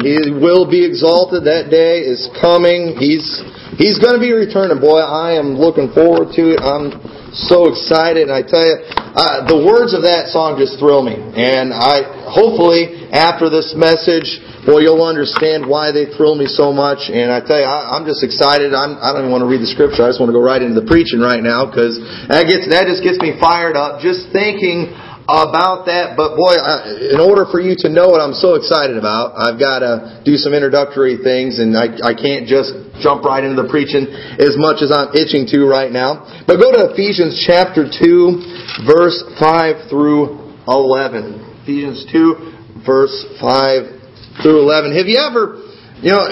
He will be exalted. That day is coming. He's He's going to be returning. Boy, I am looking forward to it. I'm so excited. And I tell you, uh, the words of that song just thrill me. And I hopefully after this message, boy, you'll understand why they thrill me so much. And I tell you, I, I'm just excited. I'm, I don't even want to read the scripture. I just want to go right into the preaching right now because that gets that just gets me fired up. Just thinking about that. But boy, I, in order for you to know what I'm so excited about, I've got to do some introductory things, and I, I can't just jump right into the preaching as much as I'm itching to right now. But go to Ephesians chapter 2, verse 5 through 11. Ephesians 2, verse 5 through 11. Have you ever, you know,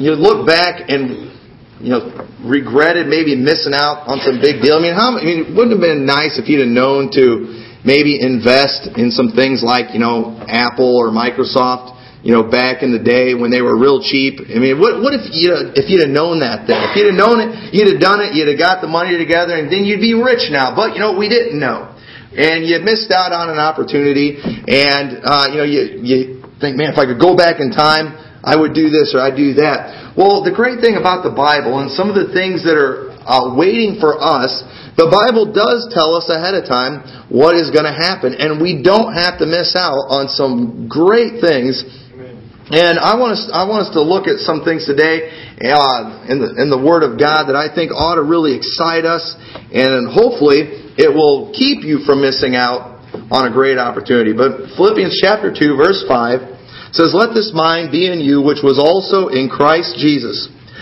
you look back and you know, regretted maybe missing out on some big deal. I mean, how? I mean, it wouldn't have been nice if you'd have known to maybe invest in some things like, you know, Apple or Microsoft, you know, back in the day when they were real cheap. I mean, what, what if you, if you'd have known that then? If you'd have known it, you'd have done it, you'd have got the money together, and then you'd be rich now. But, you know, we didn't know. And you missed out on an opportunity, and, uh, you know, you, you think, man, if I could go back in time, I would do this or I'd do that. Well, the great thing about the Bible and some of the things that are uh, waiting for us the Bible does tell us ahead of time what is going to happen, and we don't have to miss out on some great things. And I want us, I want us to look at some things today uh, in the in the Word of God that I think ought to really excite us, and hopefully it will keep you from missing out on a great opportunity. But Philippians chapter two, verse five says, "Let this mind be in you, which was also in Christ Jesus."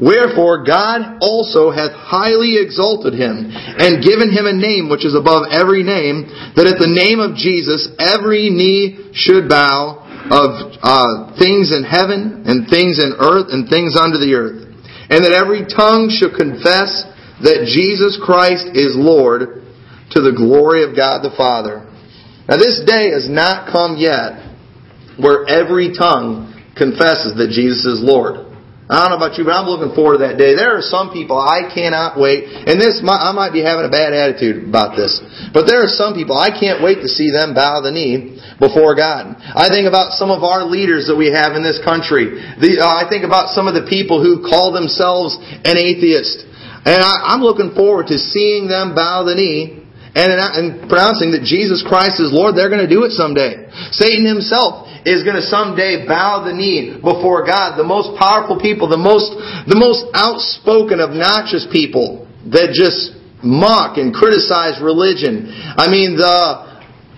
Wherefore God also hath highly exalted him, and given him a name which is above every name, that at the name of Jesus every knee should bow of uh, things in heaven, and things in earth, and things under the earth, and that every tongue should confess that Jesus Christ is Lord, to the glory of God the Father. Now this day has not come yet where every tongue confesses that Jesus is Lord. I don't know about you, but I'm looking forward to that day. There are some people I cannot wait, and this I might be having a bad attitude about this, but there are some people I can't wait to see them bow the knee before God. I think about some of our leaders that we have in this country. Uh, I think about some of the people who call themselves an atheist, and I'm looking forward to seeing them bow the knee and, and pronouncing that Jesus Christ is Lord, they're going to do it someday. Satan himself is going to someday bow the knee before God. The most powerful people, the most, the most outspoken, obnoxious people that just mock and criticize religion. I mean, the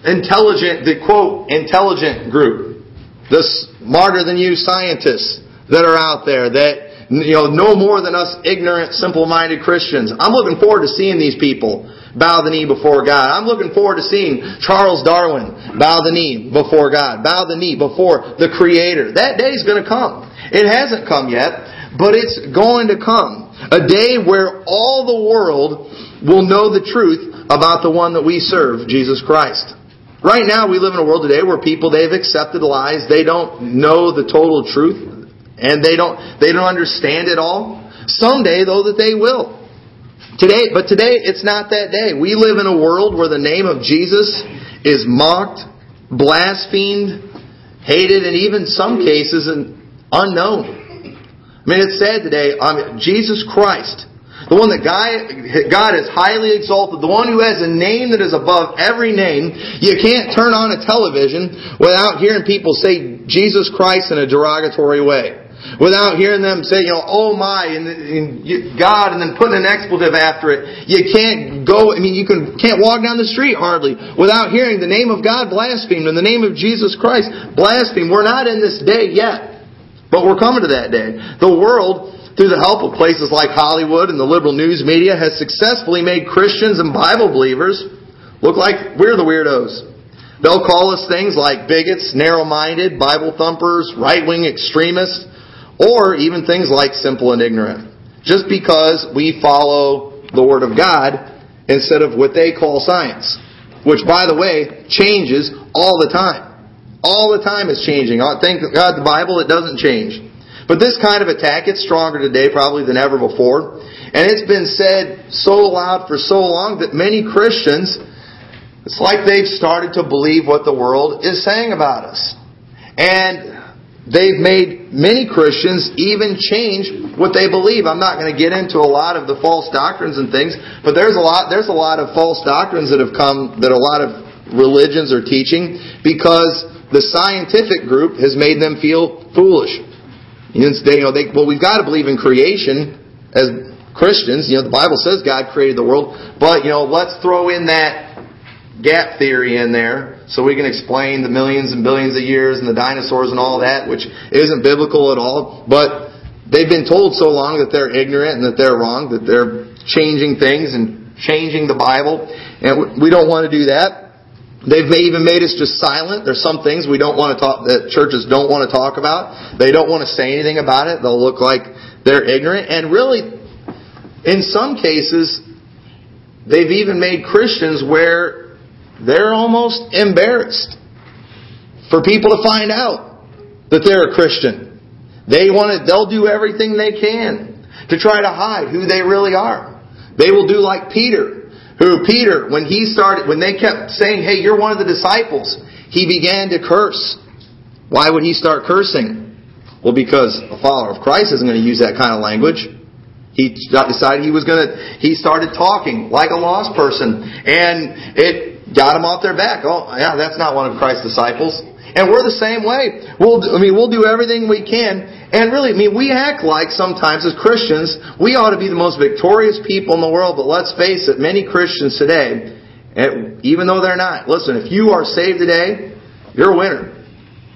intelligent, the quote, intelligent group, the smarter than you scientists that are out there that, you know, no more than us ignorant, simple-minded Christians. I'm looking forward to seeing these people bow the knee before God. I'm looking forward to seeing Charles Darwin bow the knee before God, bow the knee before the Creator. That day's going to come. It hasn't come yet, but it's going to come. A day where all the world will know the truth about the one that we serve, Jesus Christ. Right now, we live in a world today where people they've accepted lies. They don't know the total truth, and they don't they don't understand it all. Someday, though, that they will. Today, but today it's not that day. We live in a world where the name of Jesus is mocked, blasphemed, hated, and even some cases unknown. I mean, it's said today, mean, Jesus Christ the one that God has highly exalted, the one who has a name that is above every name. You can't turn on a television without hearing people say Jesus Christ in a derogatory way. Without hearing them say, you know, oh my, and, and God, and then putting an expletive after it. You can't go, I mean, you can, can't walk down the street hardly without hearing the name of God blasphemed and the name of Jesus Christ blasphemed. We're not in this day yet. But we're coming to that day. The world through the help of places like Hollywood and the liberal news media, has successfully made Christians and Bible believers look like we're the weirdos. They'll call us things like bigots, narrow-minded, Bible thumpers, right-wing extremists, or even things like simple and ignorant. Just because we follow the Word of God instead of what they call science. Which, by the way, changes all the time. All the time is changing. Uh, thank God the Bible, it doesn't change. But this kind of attack, it's stronger today probably than ever before. And it's been said so loud for so long that many Christians, it's like they've started to believe what the world is saying about us. And they've made many Christians even change what they believe. I'm not going to get into a lot of the false doctrines and things, but there's a lot there's a lot of false doctrines that have come that a lot of religions are teaching because the scientific group has made them feel foolish. You know, they, well, we've got to believe in creation as Christians. You know, the Bible says God created the world, but you know, let's throw in that gap theory in there so we can explain the millions and billions of years and the dinosaurs and all that, which isn't biblical at all. But they've been told so long that they're ignorant and that they're wrong, that they're changing things and changing the Bible, and we don't want to do that. They've even made us just silent. There's some things we don't want to talk, that churches don't want to talk about. They don't want to say anything about it. They'll look like they're ignorant. And really, in some cases, they've even made Christians where they're almost embarrassed for people to find out that they're a Christian. They want to, they'll do everything they can to try to hide who they really are. They will do like Peter who Peter, when he started, when they kept saying, hey, you're one of the disciples, he began to curse. Why would he start cursing? Well, because a follower of Christ isn't going to use that kind of language. He decided he was going to, he started talking like a lost person. And it got him off their back. Oh, yeah, that's not one of Christ's disciples. And we're the same way. We'll, I mean, we'll do everything we can and really, I mean, we act like sometimes as Christians, we ought to be the most victorious people in the world, but let's face it, many Christians today, eh, even though they're not, listen, if you are saved today, you're a winner.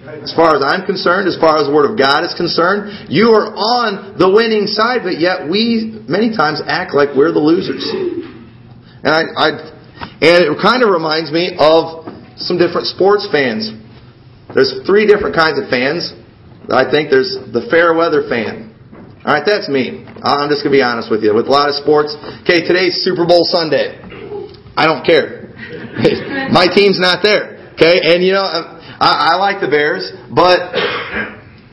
As far as I'm concerned, as far as the Word of God is concerned, you are on the winning side, but yet we many times act like we're the losers. And I, I and it kind of reminds me of some different sports fans. There's three different kinds of fans. I think there's the fair weather fan. All right, that's me. I'm just going to be honest with you. With a lot of sports, okay, today's Super Bowl Sunday. I don't care. My team's not there. Okay, and you know, I, I like the Bears, but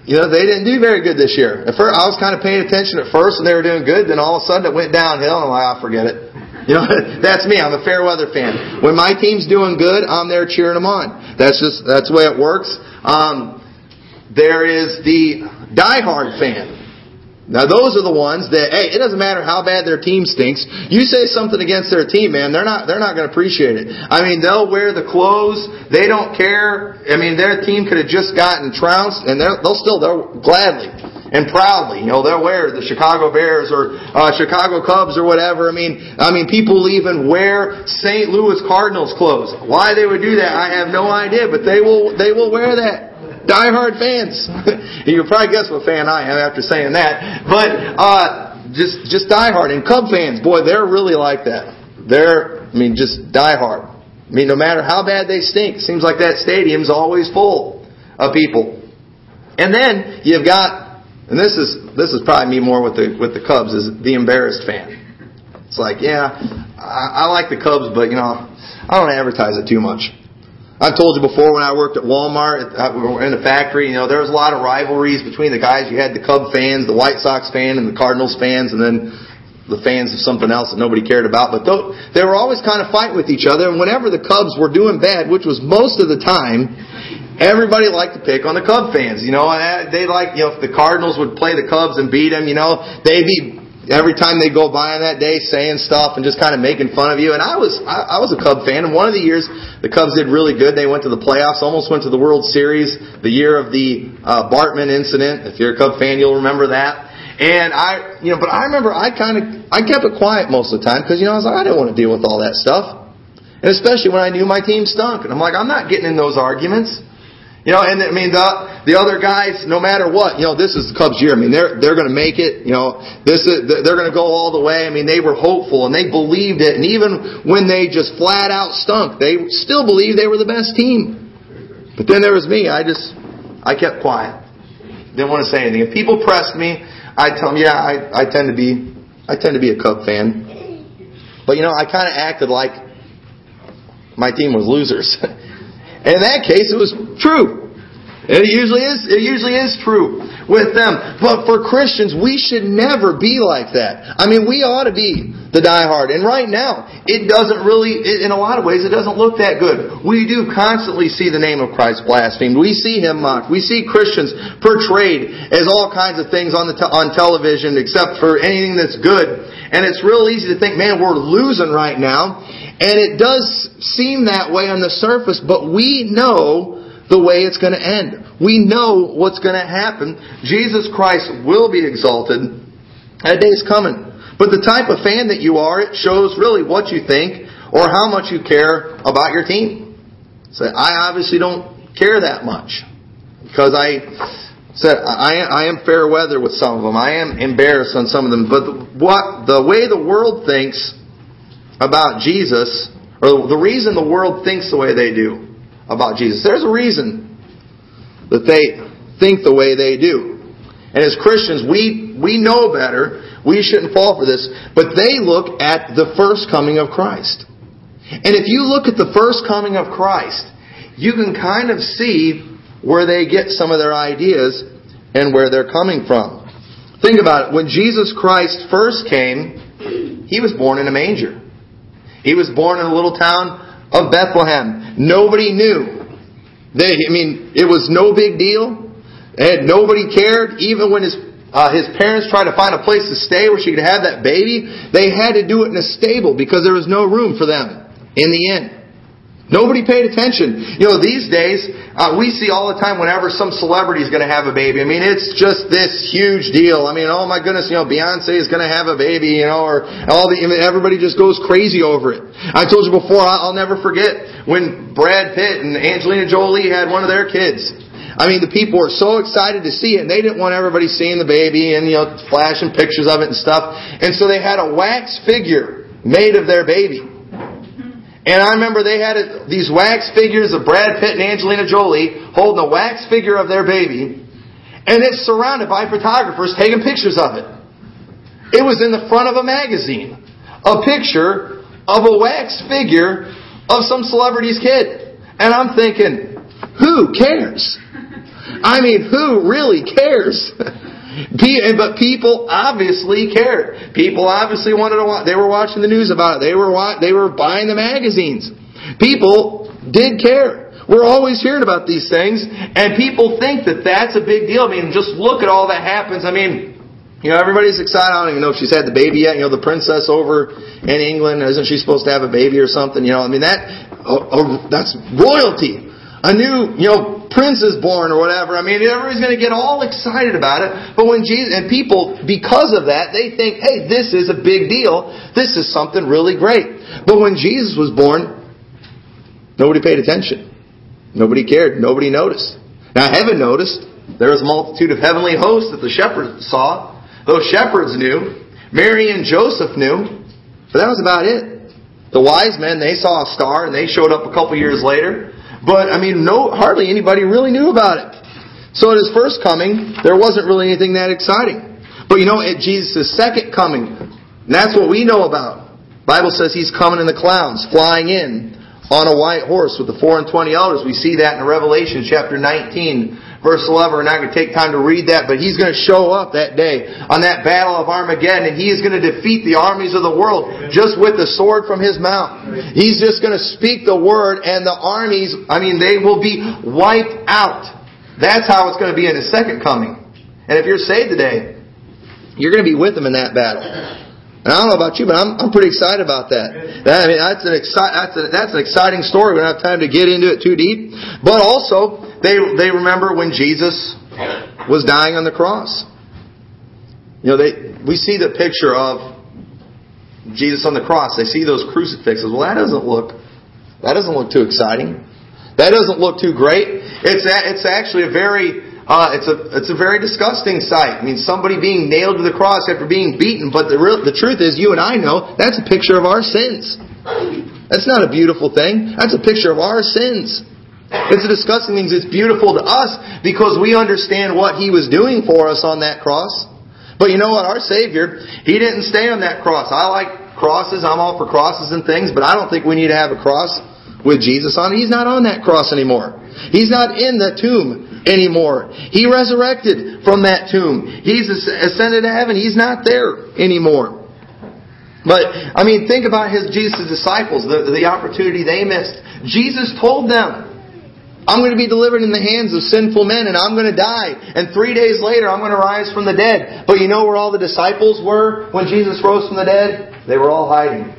you know they didn't do very good this year. At first, I was kind of paying attention at first, and they were doing good. Then all of a sudden, it went downhill, and I'm like, I oh, forget it. You know, that's me. I'm a fair weather fan. When my team's doing good, I'm there cheering them on. That's just that's the way it works. Um, there is the diehard fan. Now those are the ones that hey, it doesn't matter how bad their team stinks. You say something against their team, man, they're not they're not going to appreciate it. I mean, they'll wear the clothes. They don't care. I mean, their team could have just gotten trounced, and they'll still they'll gladly and proudly, you know, they'll wear the Chicago Bears or uh, Chicago Cubs or whatever. I mean, I mean, people even wear St. Louis Cardinals clothes. Why they would do that, I have no idea, but they will they will wear that diehard fans. you probably guess what fan I am after saying that. But uh, just just diehard and Cub fans, boy, they're really like that. They're, I mean, just diehard. I mean, no matter how bad they stink, seems like that stadium's always full of people. And then you've got, and this is this is probably me more with the with the Cubs is the embarrassed fan. It's like, yeah, I, I like the Cubs, but you know, I don't advertise it too much. I've told you before when I worked at Walmart in the factory, you know, there was a lot of rivalries between the guys. You had the Cub fans, the White Sox fan, and the Cardinals fans, and then the fans of something else that nobody cared about. But they were always kind of fighting with each other. And whenever the Cubs were doing bad, which was most of the time, everybody liked to pick on the Cub fans. You know, they like, you know, if the Cardinals would play the Cubs and beat them, you know, they'd be every time they go by on that day saying stuff and just kind of making fun of you. And I was I, I was a Cub fan, and one of the years the Cubs did really good. They went to the playoffs, almost went to the World Series. The year of the uh, Bartman incident. If you're a Cub fan, you'll remember that. And I, you know, but I remember I kind of I kept it quiet most of the time because you know I was like I didn't want to deal with all that stuff, and especially when I knew my team stunk. And I'm like I'm not getting in those arguments. You know, and I mean the the other guys, no matter what, you know, this is the Cubs' year. I mean, they're they're going to make it. You know, this is they're going to go all the way. I mean, they were hopeful and they believed it, and even when they just flat out stunk, they still believed they were the best team. But then there was me. I just I kept quiet, didn't want to say anything. If people pressed me, I'd tell them, yeah, I I tend to be I tend to be a Cub fan, but you know, I kind of acted like my team was losers. and In that case, it was true. It usually is. It usually is true with them. But for Christians, we should never be like that. I mean, we ought to be the diehard. And right now, it doesn't really, in a lot of ways, it doesn't look that good. We do constantly see the name of Christ blasphemed. We see Him mocked. We see Christians portrayed as all kinds of things on the te- on television, except for anything that's good. And it's real easy to think, man, we're losing right now. And it does seem that way on the surface, but we know the way it's going to end. We know what's going to happen. Jesus Christ will be exalted. That day is coming. But the type of fan that you are, it shows really what you think or how much you care about your team. So I obviously don't care that much because I said I, I am fair weather with some of them. I am embarrassed on some of them. But what the way the world thinks about Jesus, or the reason the world thinks the way they do about Jesus, there's a reason that they think the way they do. And as Christians, we, we know better. We shouldn't fall for this. But they look at the first coming of Christ. And if you look at the first coming of Christ, you can kind of see where they get some of their ideas and where they're coming from. Think about it. When Jesus Christ first came, he was born in a manger. He was born in a little town of Bethlehem. Nobody knew. They, I mean, it was no big deal. And nobody cared. Even when his uh, his parents tried to find a place to stay where she could have that baby, they had to do it in a stable because there was no room for them in the inn. Nobody paid attention. You know, these days, uh, we see all the time whenever some celebrity is going to have a baby. I mean, it's just this huge deal. I mean, oh my goodness, you know, Beyonce is going to have a baby, you know, or all the, everybody just goes crazy over it. I told you before, I'll never forget when Brad Pitt and Angelina Jolie had one of their kids. I mean, the people were so excited to see it, and they didn't want everybody seeing the baby and, you know, flashing pictures of it and stuff. And so they had a wax figure made of their baby. And I remember they had these wax figures of Brad Pitt and Angelina Jolie holding a wax figure of their baby, and it's surrounded by photographers taking pictures of it. It was in the front of a magazine. A picture of a wax figure of some celebrity's kid. And I'm thinking, who cares? I mean, who really cares? But people obviously cared. People obviously wanted to watch. They were watching the news about it. They were they were buying the magazines. People did care. We're always hearing about these things, and people think that that's a big deal. I mean, just look at all that happens. I mean, You know, everybody's excited. I don't even know if she's had the baby yet. You know, the princess over in England, isn't she supposed to have a baby or something? You know, I mean, that, oh, oh, that's royalty. A new, you know, prince is born or whatever. I mean, everybody's going to get all excited about it. But when Jesus, and people, because of that, they think, hey, this is a big deal. This is something really great. But when Jesus was born, nobody paid attention. Nobody cared. Nobody noticed. Now, heaven noticed. There was a multitude of heavenly hosts that the shepherds saw. Those shepherds knew. Mary and Joseph knew. But that was about it. The wise men, they saw a star and they showed up a couple years later. But, I mean, no, hardly anybody really knew about it. So at his first coming, there wasn't really anything that exciting. But you know, at Jesus' second coming, that's what we know about. Bible says he's coming in the clouds, flying in on a white horse with the four and twenty elders. We see that in Revelation chapter 19, verse 11. We're not going to take time to read that, but he's going to show up that day on that battle of Armageddon and he is going to defeat the armies of the world just with the sword from his mouth. He's just going to speak the word and the armies, I mean, they will be wiped out. That's how it's going to be in his second coming. And if you're saved today, you're going to be with him in that battle. And I don't know about you, but I'm, I'm pretty excited about that. that I mean, that's an, exci- that's, a, that's an exciting story. We don't have time to get into it too deep. But also, they, they remember when Jesus was dying on the cross. You know, they, we see the picture of Jesus on the cross. They see those crucifixes. Well, that doesn't look, that doesn't look too exciting. That doesn't look too great. It's, a, it's actually a very uh, it's a it's a very disgusting sight. I mean, somebody being nailed to the cross after being beaten. But the real the truth is, you and I know that's a picture of our sins. That's not a beautiful thing. That's a picture of our sins. It's a disgusting thing. It's beautiful to us because we understand what He was doing for us on that cross. But you know what? Our Savior, He didn't stay on that cross. I like crosses. I'm all for crosses and things, but I don't think we need to have a cross with Jesus on it. He's not on that cross anymore. He's not in the tomb anymore. He resurrected from that tomb. He's ascended to heaven. He's not there anymore. But, I mean, think about his Jesus' disciples, the, the opportunity they missed. Jesus told them, I'm going to be delivered in the hands of sinful men and I'm going to die. And three days later, I'm going to rise from the dead. But you know where all the disciples were when Jesus rose from the dead? They were all hiding.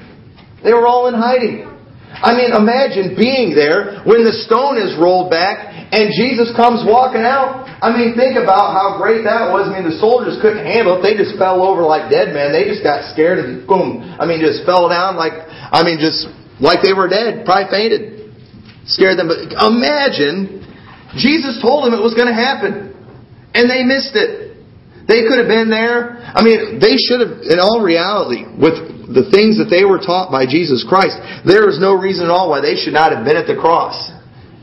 They were all in hiding. I mean, imagine being there when the stone is rolled back and Jesus comes walking out. I mean, think about how great that was. I mean, the soldiers couldn't handle it. They just fell over like dead men. They just got scared and boom. I mean, just fell down like, I mean, just like they were dead. Probably fainted. Scared them. But imagine, Jesus told them it was going to happen. And they missed it. They could have been there. I mean, they should have, in all reality, with the things that they were taught by Jesus Christ, there is no reason at all why they should not have been at the cross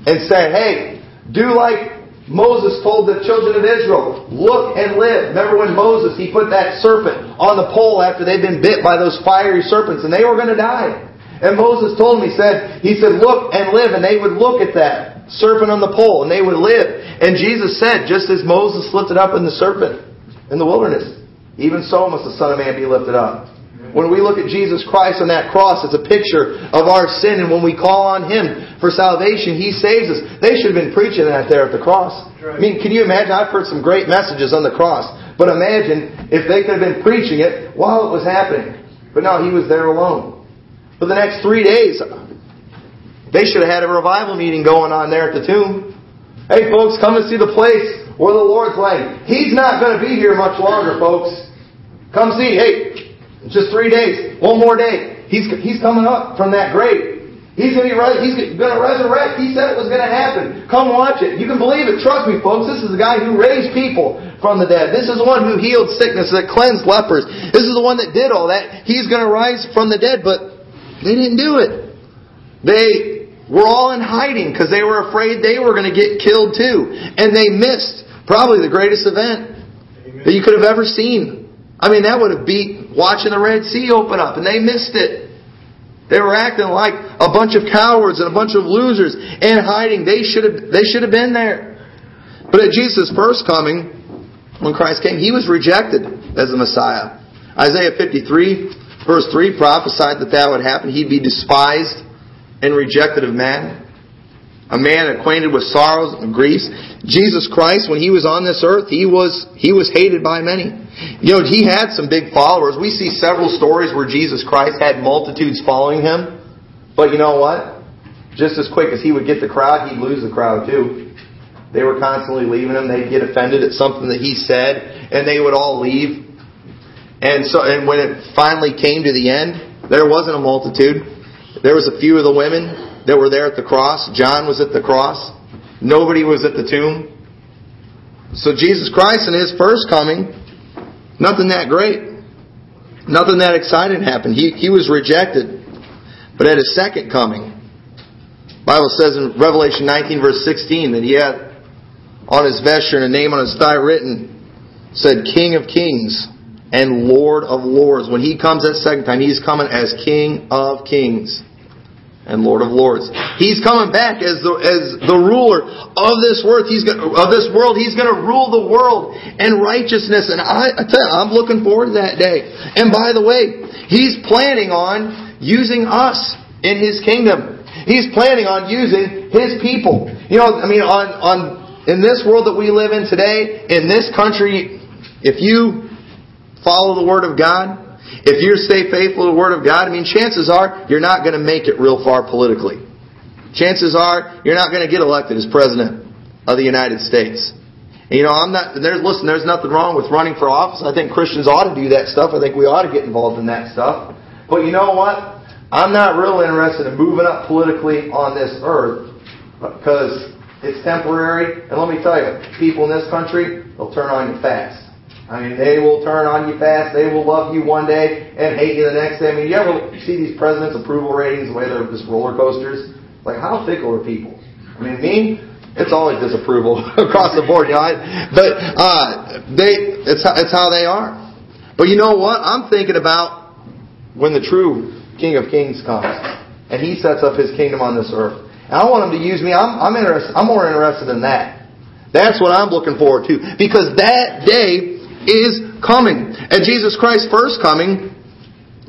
and said, hey, do like Moses told the children of Israel, look and live. Remember when Moses, he put that serpent on the pole after they'd been bit by those fiery serpents and they were going to die. And Moses told he said, he said, look and live. And they would look at that serpent on the pole and they would live. And Jesus said, just as Moses lifted up in the serpent in the wilderness, even so must the Son of Man be lifted up. When we look at Jesus Christ on that cross, it's a picture of our sin, and when we call on Him for salvation, He saves us. They should have been preaching that there at the cross. I mean, can you imagine? I've heard some great messages on the cross, but imagine if they could have been preaching it while it was happening. But no, He was there alone. For the next three days, they should have had a revival meeting going on there at the tomb. Hey, folks, come and see the place where the Lord's laying. He's not going to be here much longer, folks. Come see. Hey, it's just three days. One more day. He's, he's coming up from that grave. He's going to be he's going to resurrect. He said it was going to happen. Come watch it. You can believe it. Trust me, folks. This is the guy who raised people from the dead. This is the one who healed sickness, that cleansed lepers. This is the one that did all that. He's going to rise from the dead, but they didn't do it. They were all in hiding because they were afraid they were going to get killed too. And they missed probably the greatest event that you could have ever seen I mean, that would have beat watching the Red Sea open up, and they missed it. They were acting like a bunch of cowards and a bunch of losers and hiding. They should have, they should have been there. But at Jesus' first coming, when Christ came, he was rejected as the Messiah. Isaiah 53, verse 3, prophesied that that would happen. He'd be despised and rejected of men. a man acquainted with sorrows and griefs. Jesus Christ, when he was on this earth, he was he was hated by many. You know, he had some big followers. We see several stories where Jesus Christ had multitudes following him. But you know what? Just as quick as he would get the crowd, he'd lose the crowd too. They were constantly leaving him. They'd get offended at something that he said, and they would all leave. And so, and when it finally came to the end, there wasn't a multitude. There was a few of the women that were there at the cross. John was at the cross. Nobody was at the tomb. So Jesus Christ in His first coming, nothing that great. Nothing that exciting happened. He, he was rejected. But at His second coming, Bible says in Revelation 19 verse 16 that He had on His vesture and a name on His thigh written, said King of Kings and Lord of Lords. When He comes that second time, He's coming as King of Kings and Lord of Lords. He's coming back as the as the ruler of this world. He's gonna, of this world. He's going to rule the world in righteousness. And I, I tell you, I'm looking forward to that day. And by the way, He's planning on using us in His kingdom. He's planning on using His people. You know, I mean, on on in this world that we live in today, in this country, if you follow the Word of God, if you stay faithful to the Word of God, I mean, chances are you're not going to make it real far politically. Chances are you're not going to get elected as President of the United States. And, you know, I'm not, there's, listen, there's nothing wrong with running for office. I think Christians ought to do that stuff. I think we ought to get involved in that stuff. But you know what? I'm not real interested in moving up politically on this earth because it's temporary. And let me tell you, people in this country, they'll turn on you fast. I mean, they will turn on you fast. They will love you one day and hate you the next day. I mean, you ever see these presidents' approval ratings, the way they're just roller coasters? Like, how fickle are people? I mean, me, it's always disapproval across the board, you know. But uh, they, it's how, it's how they are. But you know what? I'm thinking about when the true King of Kings comes and He sets up His kingdom on this earth. And I want Him to use me. I'm, I'm interested. I'm more interested in that. That's what I'm looking forward to because that day is coming. At Jesus Christ's first coming,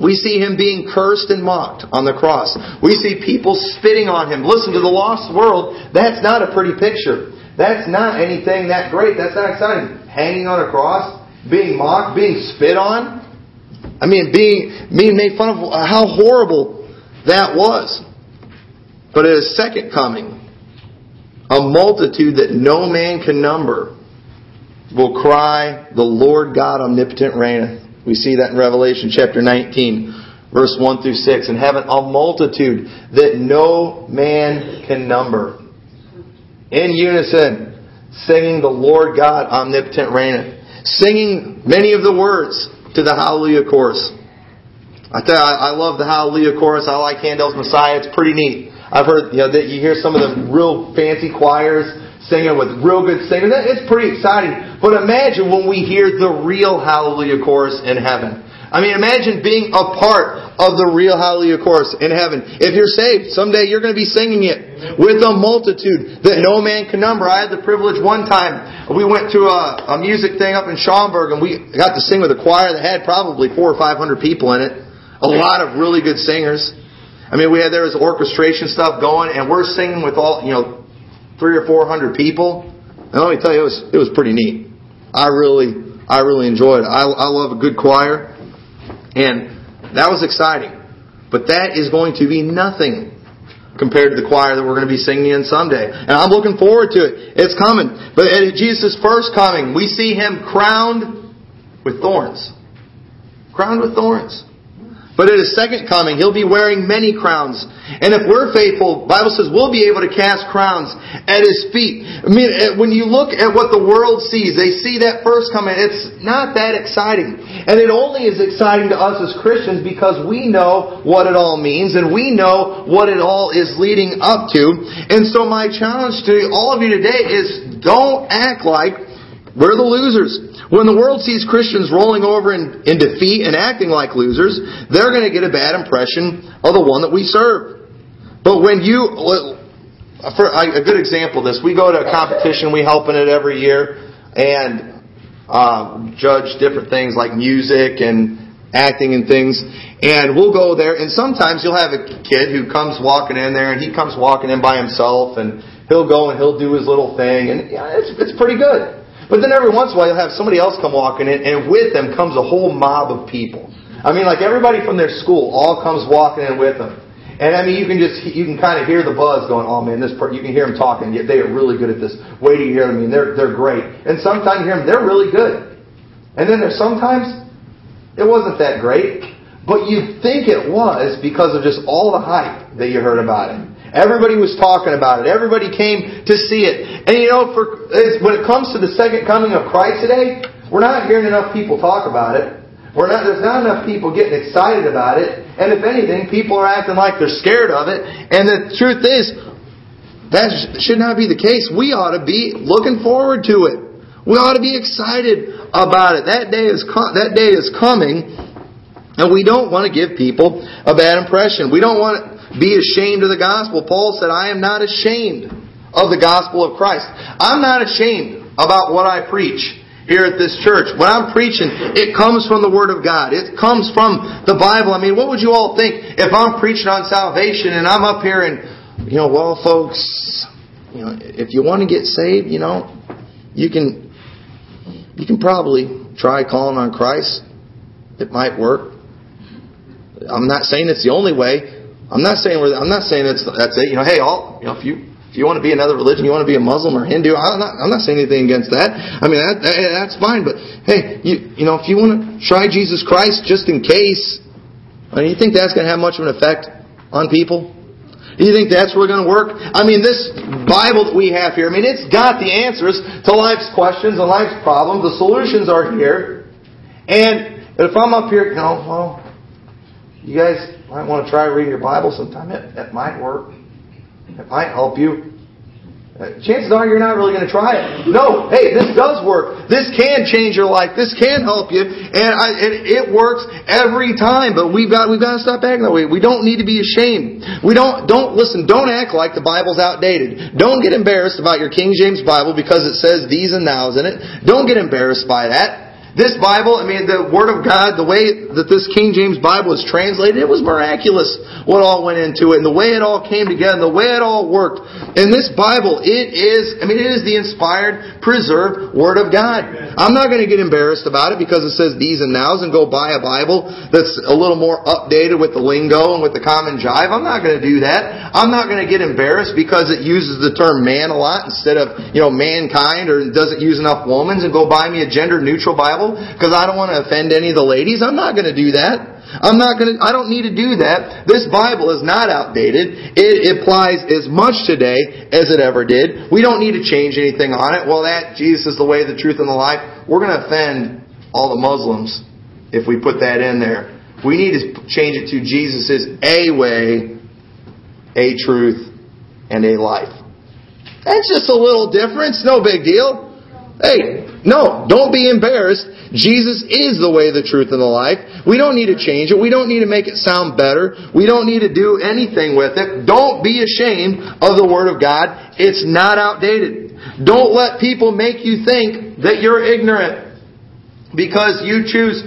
we see him being cursed and mocked on the cross. We see people spitting on him. Listen to the lost world. That's not a pretty picture. That's not anything that great. That's not exciting. Hanging on a cross, being mocked, being spit on. I mean, being, being made fun of. How horrible that was. But at his second coming, a multitude that no man can number will cry, The Lord God omnipotent reigneth. We see that in Revelation chapter 19, verse 1 through 6. In heaven, a multitude that no man can number. In unison, singing, The Lord God omnipotent reigneth. Singing many of the words to the Hallelujah chorus. I tell you, I, love the Hallelujah chorus. I like Handel's Messiah. It's pretty neat. I've heard, you know, that you hear some of the real fancy choirs singing with real good singers. It's pretty exciting. But imagine when we hear the real Hallelujah chorus in heaven. I mean, imagine being a part of the real Hallelujah chorus in heaven. If you're saved, someday you're going to be singing it with a multitude that no man can number. I had the privilege one time. We went to a, a music thing up in Schaumburg and we got to sing with a choir that had probably four or five hundred people in it. A lot of really good singers. I mean, we had there was orchestration stuff going, and we're singing with all you know three or four hundred people. And let me tell you, it was it was pretty neat. I really I really enjoyed it. I, I love a good choir, and that was exciting. But that is going to be nothing compared to the choir that we're going to be singing in someday. And I'm looking forward to it. It's coming. But at Jesus' first coming, we see him crowned with thorns. Crowned with thorns. But at his second coming, he'll be wearing many crowns. And if we're faithful, Bible says we'll be able to cast crowns at his feet. I mean, eh, when you look at what the world sees, they see that first coming, it's not that exciting. And it only is exciting to us as Christians because we know what it all means and we know what it all is leading up to. And so my challenge to all of you today is don't act like we're the losers. When the world sees Christians rolling over in, in defeat and acting like losers, they're going to get a bad impression of the one that we serve. But when you, for a good example of this, we go to a competition, we help in it every year, and uh, judge different things like music and acting and things. And we'll go there, and sometimes you'll have a kid who comes walking in there, and he comes walking in by himself, and he'll go and he'll do his little thing, and yeah, it's, it's pretty good. But then every once in a while, you'll have somebody else come walking in, and with them comes a whole mob of people. I mean, like everybody from their school all comes walking in with them. And I mean, you can just you can kind of hear the buzz going. Oh man, this part you can hear them talking. They are really good at this. Wait you hear them. I mean, they're they're great. And sometimes you hear them. They're really good. And then there's sometimes it wasn't that great, but you think it was because of just all the hype that you heard about it. Everybody was talking about it. Everybody came to see it. And you know, for when it comes to the second coming of Christ today, we're not hearing enough people talk about it. We're not, there's not enough people getting excited about it. And if anything, people are acting like they're scared of it. And the truth is, that should not be the case. We ought to be looking forward to it. We ought to be excited about it. That day is that day is coming, and we don't want to give people a bad impression. We don't want to be ashamed of the gospel. Paul said, "I am not ashamed of the gospel of Christ. I'm not ashamed about what I preach." Here at this church. When I'm preaching, it comes from the Word of God. It comes from the Bible. I mean, what would you all think if I'm preaching on salvation and I'm up here and, you know, well, folks, you know, if you want to get saved, you know, you can you can probably try calling on Christ. It might work. I'm not saying it's the only way. I'm not saying I'm not saying that's that's it. You know, hey, all you know, if you if you want to be another religion, you want to be a Muslim or Hindu, I'm not, I'm not saying anything against that. I mean, that, that, that's fine. But hey, you you know, if you want to try Jesus Christ just in case, I mean, you think that's going to have much of an effect on people? Do you think that's where going to work? I mean, this Bible that we have here, I mean, it's got the answers to life's questions and life's problems. The solutions are here. And if I'm up here, you know, well, you guys might want to try reading your Bible sometime. It, it might work. It might help you. Uh, chances are you're not really going to try it. No, hey, this does work. This can change your life. This can help you, and I, it, it works every time. But we've got we've got to stop acting that way. We don't need to be ashamed. We don't don't listen. Don't act like the Bible's outdated. Don't get embarrassed about your King James Bible because it says these and nows in it. Don't get embarrassed by that. This Bible, I mean, the Word of God, the way that this King James Bible is translated, it was miraculous what all went into it, and the way it all came together, and the way it all worked. In this Bible, it is, I mean, it is the inspired, preserved Word of God. I'm not going to get embarrassed about it because it says these and nows and go buy a Bible that's a little more updated with the lingo and with the common jive. I'm not going to do that. I'm not going to get embarrassed because it uses the term man a lot instead of, you know, mankind or doesn't use enough womans and go buy me a gender neutral Bible Because I don't want to offend any of the ladies. I'm not going to do that. I'm not going to, I don't need to do that. This Bible is not outdated. It applies as much today as it ever did. We don't need to change anything on it. Well, that Jesus is the way, the truth, and the life. We're going to offend all the Muslims if we put that in there. We need to change it to Jesus is a way, a truth, and a life. That's just a little difference. No big deal. Hey, no, don't be embarrassed. Jesus is the way, the truth, and the life. We don't need to change it. We don't need to make it sound better. We don't need to do anything with it. Don't be ashamed of the Word of God. It's not outdated. Don't let people make you think that you're ignorant because you choose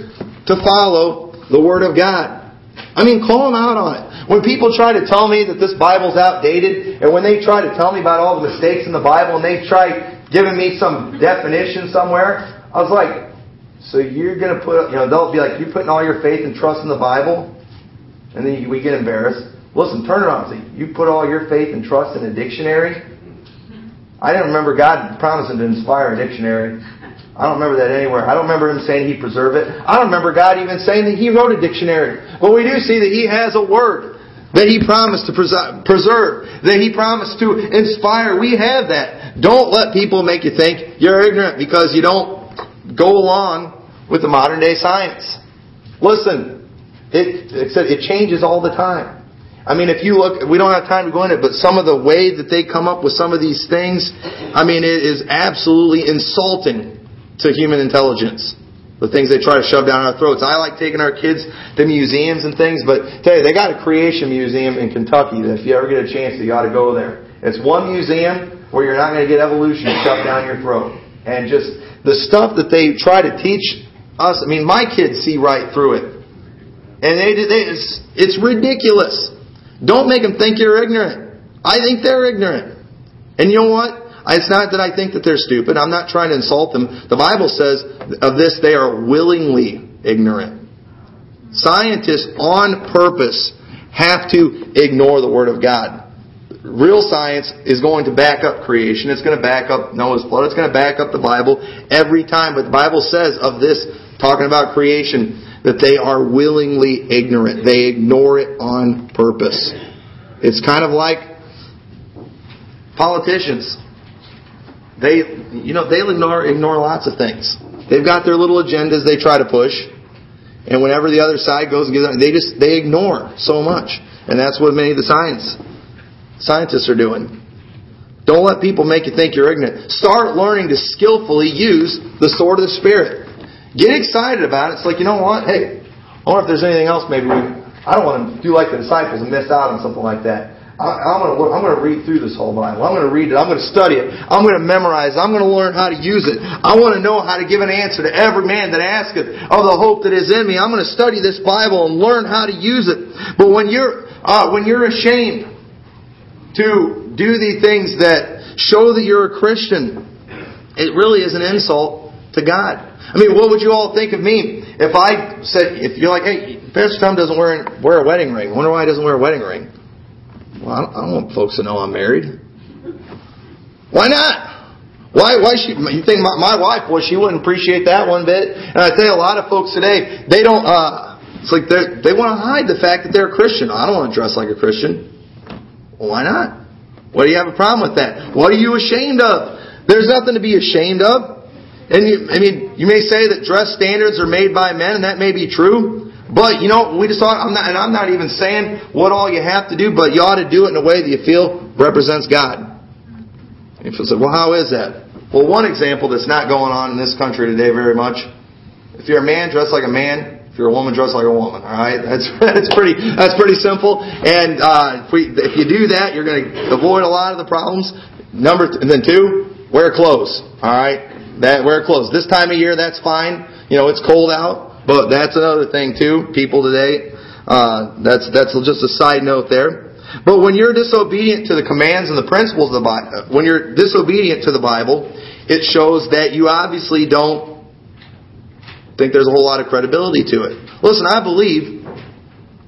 to follow the Word of God. I mean, call them out on it. When people try to tell me that this Bible's outdated, and when they try to tell me about all the mistakes in the Bible, and they try giving me some definition somewhere. I was like, so you're going to put, you know, they'll be like, you're putting all your faith and trust in the Bible? And then we get embarrassed. Listen, turn around. And say, you put all your faith and trust in a dictionary? I didn't remember God promising to inspire a dictionary. I don't remember that anywhere. I don't remember Him saying He'd preserve it. I don't remember God even saying that He wrote a dictionary. But we do see that He has a Word that He promised to preserve, that He promised to inspire. We have that. Don't let people make you think you're ignorant because you don't go along with the modern day science. Listen, it, it, it changes all the time. I mean, if you look, we don't have time to go into it, but some of the way that they come up with some of these things, I mean, it is absolutely insulting to human intelligence the things they try to shove down our throats. I like taking our kids to museums and things, but tell you, they got a creation museum in Kentucky that if you ever get a chance, you got to go there. It's one museum where you're not going to get evolution shoved down your throat. And just the stuff that they try to teach us, I mean, my kids see right through it. And they, they it's, it's ridiculous. Don't make them think you're ignorant. I think they're ignorant. And you know what? It's not that I think that they're stupid. I'm not trying to insult them. The Bible says of this they are willingly ignorant. Scientists on purpose have to ignore the Word of God. Real science is going to back up creation. It's going to back up Noah's flood. It's going to back up the Bible every time. But the Bible says of this, talking about creation, that they are willingly ignorant. They ignore it on purpose. It's kind of like politicians. They, you know, they'll ignore, ignore lots of things. They've got their little agendas they try to push. And whenever the other side goes and gives they just, they ignore so much. And that's what many of the science scientists are doing. Don't let people make you think you're ignorant. Start learning to skillfully use the sword of the Spirit. Get excited about it. It's like, you know what? Hey, I wonder if there's anything else maybe we, I don't want to do like the disciples and miss out on something like that. I, am going to I'm going to read through this whole Bible. I'm going to read it. I'm going to study it. I'm going to memorize. It. I'm going to learn how to use it. I want to know how to give an answer to every man that asketh of the hope that is in me. I'm going to study this Bible and learn how to use it. But when you're uh, when you're ashamed to do the things that show that you're a Christian, it really is an insult to God. I mean, what would you all think of me if I said, if you're like, hey, Pastor Tom doesn't wear, wear a wedding ring. I wonder why he doesn't wear a wedding ring. Well, I don't, I don't want folks to know I'm married. Why not? Why? Why she? You think my, my wife? Well, she wouldn't appreciate that one bit. And I tell you, a lot of folks today, they don't. Uh, it's like they they want to hide the fact that they're a Christian. I don't want to dress like a Christian. Well, why not? What do you have a problem with that? What are you ashamed of? There's nothing to be ashamed of. And you, I mean, you may say that dress standards are made by men, and that may be true. But you know, we just thought, I'm not, and I'm not even saying what all you have to do, but you ought to do it in a way that you feel represents God. And say, well, how is that? Well, one example that's not going on in this country today very much. If you're a man, dress like a man. If you're a woman, dress like a woman. All right, that's that's pretty that's pretty simple. And uh, if we if you do that, you're going to avoid a lot of the problems. Number and then two, wear clothes. All right, that wear clothes. This time of year, that's fine. You know, it's cold out. But that's another thing too. People today, uh, that's that's just a side note there. But when you're disobedient to the commands and the principles of the Bible, uh, when you're disobedient to the Bible, it shows that you obviously don't think there's a whole lot of credibility to it. Listen, I believe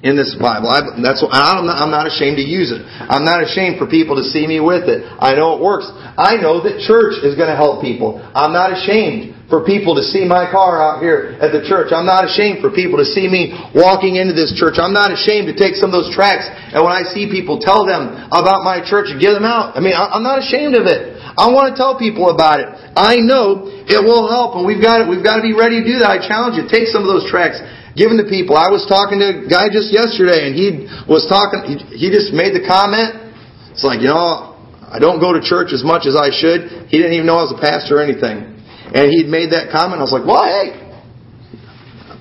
in this Bible. I, that's what, I'm, not, I'm not ashamed to use it. I'm not ashamed for people to see me with it. I know it works. I know that church is going to help people. I'm not ashamed for people to see my car out here at the church. I'm not ashamed for people to see me walking into this church. I'm not ashamed to take some of those tracts and when I see people tell them about my church and give them out. I mean, I'm not ashamed of it. I want to tell people about it. I know it will help and we've got it. We've got to be ready to do that. I challenge you. Take some of those tracts. Give them to people. I was talking to a guy just yesterday and he was talking, he just made the comment. It's like, you know, I don't go to church as much as I should. He didn't even know I was a pastor or anything. And he'd made that comment. I was like, well, hey.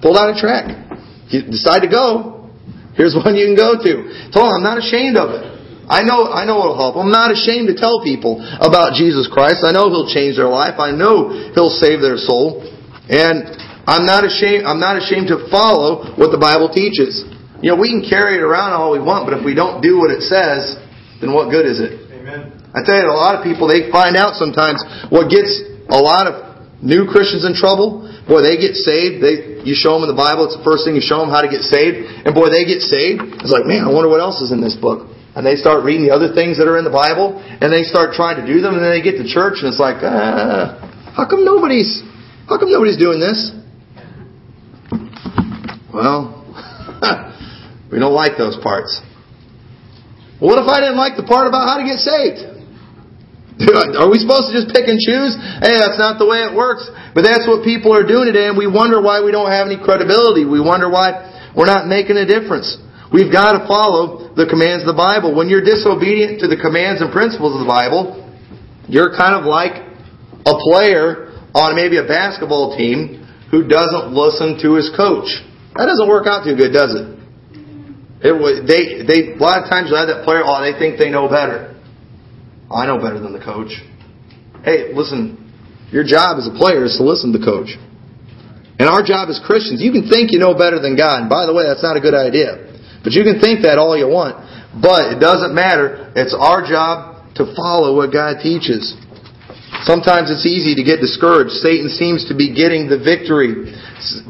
Pulled out a track. You decide to go. Here's one you can go to. Told him I'm not ashamed of it. I know, I know it'll help. I'm not ashamed to tell people about Jesus Christ. I know He'll change their life. I know He'll save their soul. And I'm not ashamed, I'm not ashamed to follow what the Bible teaches. You know, we can carry it around all we want, but if we don't do what it says, then what good is it? Amen. I tell you, a lot of people, they find out sometimes what gets a lot of new Christians in trouble, boy, they get saved. They, you show them in the Bible, it's the first thing you show them how to get saved. And boy, they get saved. It's like, man, I wonder what else is in this book. And they start reading the other things that are in the Bible, and they start trying to do them, and then they get to church, and it's like, uh, how come nobody's, how come nobody's doing this? Well, we don't like those parts. What if I didn't like the part about how to get saved? Are we supposed to just pick and choose? Hey, that's not the way it works. But that's what people are doing today, and we wonder why we don't have any credibility. We wonder why we're not making a difference. We've got to follow the commands of the Bible. When you're disobedient to the commands and principles of the Bible, you're kind of like a player on maybe a basketball team who doesn't listen to his coach. That doesn't work out too good, does it? It they they a lot of times you have that player. Oh, they think they know better. I know better than the coach. Hey, listen, your job as a player is to listen to the coach. And our job as Christians, you can think you know better than God. And by the way, that's not a good idea. But you can think that all you want. But it doesn't matter. It's our job to follow what God teaches. Sometimes it's easy to get discouraged. Satan seems to be getting the victory.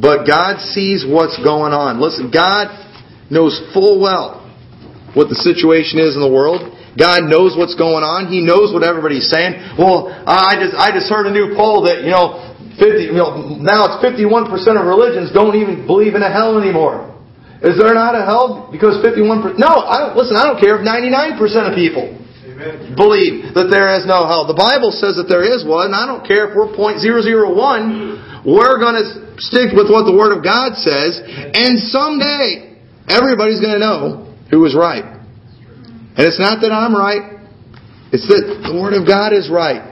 But God sees what's going on. Listen, God knows full well what the situation is in the world. God knows what's going on. He knows what everybody's saying. Well, I just I just heard a new poll that you know, 50, you know now it's 51 percent of religions don't even believe in a hell anymore. Is there not a hell? Because 51 percent. No, I don't, listen. I don't care if 99 percent of people Amen. believe that there is no hell. The Bible says that there is one. I don't care if we're point zero zero one. We're going to stick with what the Word of God says, and someday everybody's going to know who was right. And it's not that I'm right. It's that the Word of God is right.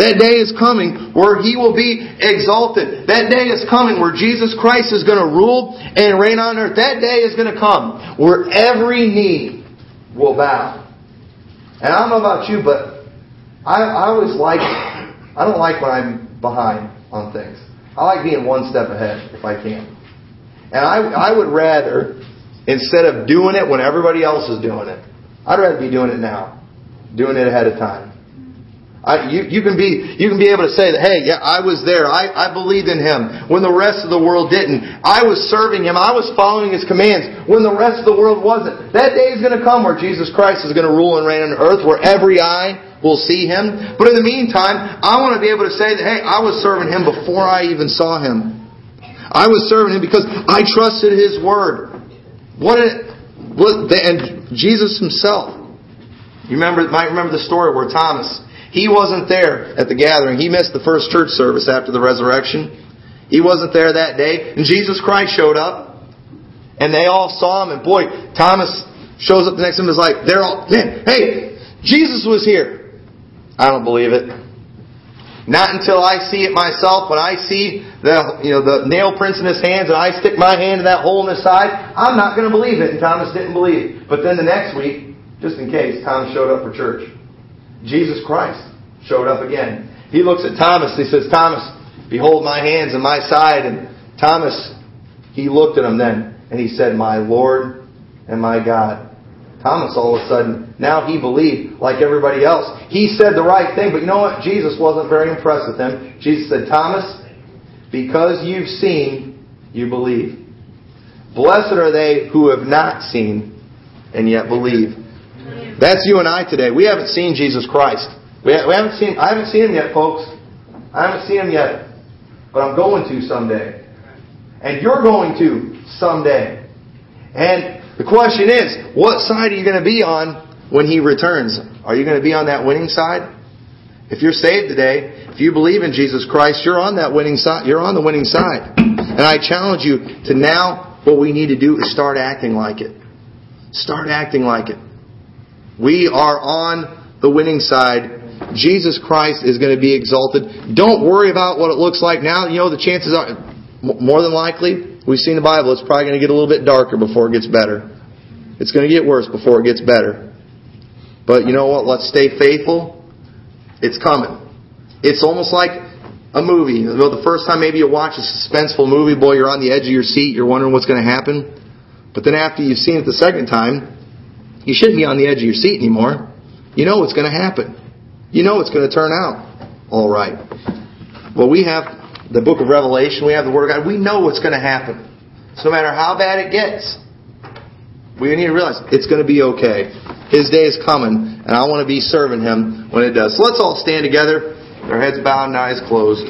That day is coming where He will be exalted. That day is coming where Jesus Christ is going to rule and reign on earth. That day is going to come where every knee will bow. And I don't know about you, but I, I always like, I don't like when I'm behind on things. I like being one step ahead if I can. And I, I would rather, instead of doing it when everybody else is doing it, I'd rather be doing it now, doing it ahead of time. I, you, you can be you can be able to say that hey yeah I was there. I, I believed in him when the rest of the world didn't. I was serving him. I was following his commands when the rest of the world wasn't. That day is going to come where Jesus Christ is going to rule and reign on earth where every eye will see him. But in the meantime I want to be able to say that hey I was serving him before I even saw him. I was serving him because I trusted his word. What it what and Jesus himself you remember might remember the story where Thomas he wasn't there at the gathering. He missed the first church service after the resurrection. He wasn't there that day. And Jesus Christ showed up. And they all saw him. And boy, Thomas shows up the next time and is like, they're all, man, hey, Jesus was here. I don't believe it. Not until I see it myself. When I see the you know the nail prints in his hands and I stick my hand in that hole in his side, I'm not going to believe it. And Thomas didn't believe. But then the next week, just in case, Thomas showed up for church. Jesus Christ showed up again. He looks at Thomas. He says, Thomas, behold my hands and my side. And Thomas, he looked at him then and he said, My Lord and my God. Thomas, all of a sudden, now he believed like everybody else. He said the right thing, but you know what? Jesus wasn't very impressed with him. Jesus said, Thomas, because you've seen, you believe. Blessed are they who have not seen and yet believe. That's you and I today. We haven't seen Jesus Christ. We haven't seen. I haven't seen him yet, folks. I haven't seen him yet, but I'm going to someday, and you're going to someday. And the question is, what side are you going to be on when he returns? Are you going to be on that winning side? If you're saved today, if you believe in Jesus Christ, you're on that winning side. You're on the winning side. And I challenge you to now. What we need to do is start acting like it. Start acting like it. We are on the winning side. Jesus Christ is going to be exalted. Don't worry about what it looks like now. You know, the chances are, more than likely, we've seen the Bible, it's probably going to get a little bit darker before it gets better. It's going to get worse before it gets better. But you know what? Let's stay faithful. It's coming. It's almost like a movie. The first time maybe you watch a suspenseful movie, boy, you're on the edge of your seat. You're wondering what's going to happen. But then after you've seen it the second time, you shouldn't be on the edge of your seat anymore. You know what's going to happen. You know it's going to turn out all right. Well, we have the book of Revelation. We have the Word of God. We know what's going to happen. So no matter how bad it gets, we need to realize it's going to be okay. His day is coming, and I want to be serving Him when it does. So let's all stand together, our heads bowed and eyes closed.